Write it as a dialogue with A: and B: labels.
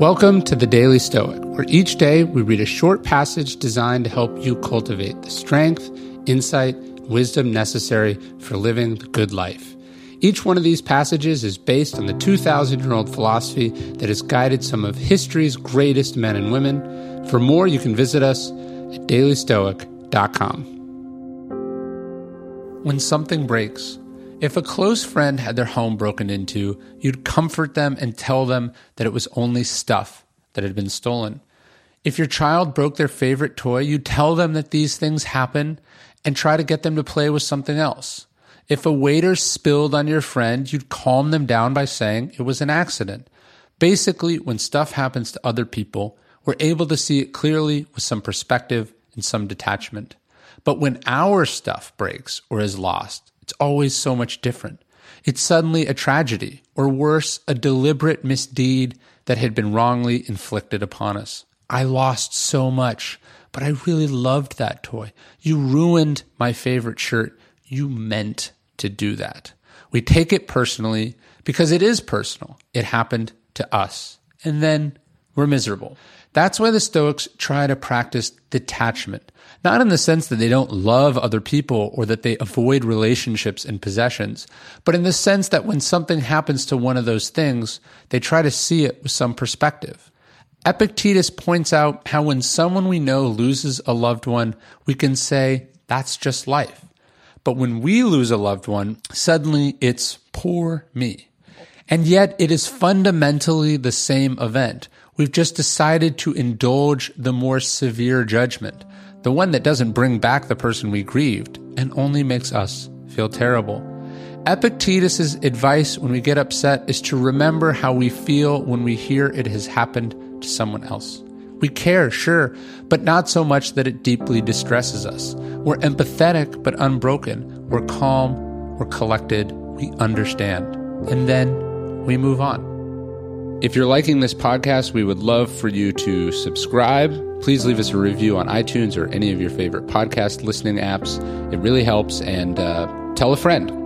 A: Welcome to the Daily Stoic, where each day we read a short passage designed to help you cultivate the strength, insight, wisdom necessary for living the good life. Each one of these passages is based on the 2,000 year old philosophy that has guided some of history's greatest men and women. For more, you can visit us at dailystoic.com. When something breaks, if a close friend had their home broken into, you'd comfort them and tell them that it was only stuff that had been stolen. If your child broke their favorite toy, you'd tell them that these things happen and try to get them to play with something else. If a waiter spilled on your friend, you'd calm them down by saying it was an accident. Basically, when stuff happens to other people, we're able to see it clearly with some perspective and some detachment. But when our stuff breaks or is lost, it's always so much different. It's suddenly a tragedy, or worse, a deliberate misdeed that had been wrongly inflicted upon us. I lost so much, but I really loved that toy. You ruined my favorite shirt. You meant to do that. We take it personally because it is personal. It happened to us. And then we're miserable. That's why the Stoics try to practice detachment, not in the sense that they don't love other people or that they avoid relationships and possessions, but in the sense that when something happens to one of those things, they try to see it with some perspective. Epictetus points out how when someone we know loses a loved one, we can say, that's just life. But when we lose a loved one, suddenly it's poor me. And yet it is fundamentally the same event. We've just decided to indulge the more severe judgment, the one that doesn't bring back the person we grieved and only makes us feel terrible. Epictetus's advice when we get upset is to remember how we feel when we hear it has happened to someone else. We care, sure, but not so much that it deeply distresses us. We're empathetic but unbroken. We're calm, we're collected, we understand. And then we move on. If you're liking this podcast, we would love for you to subscribe. Please leave us a review on iTunes or any of your favorite podcast listening apps. It really helps. And uh, tell a friend.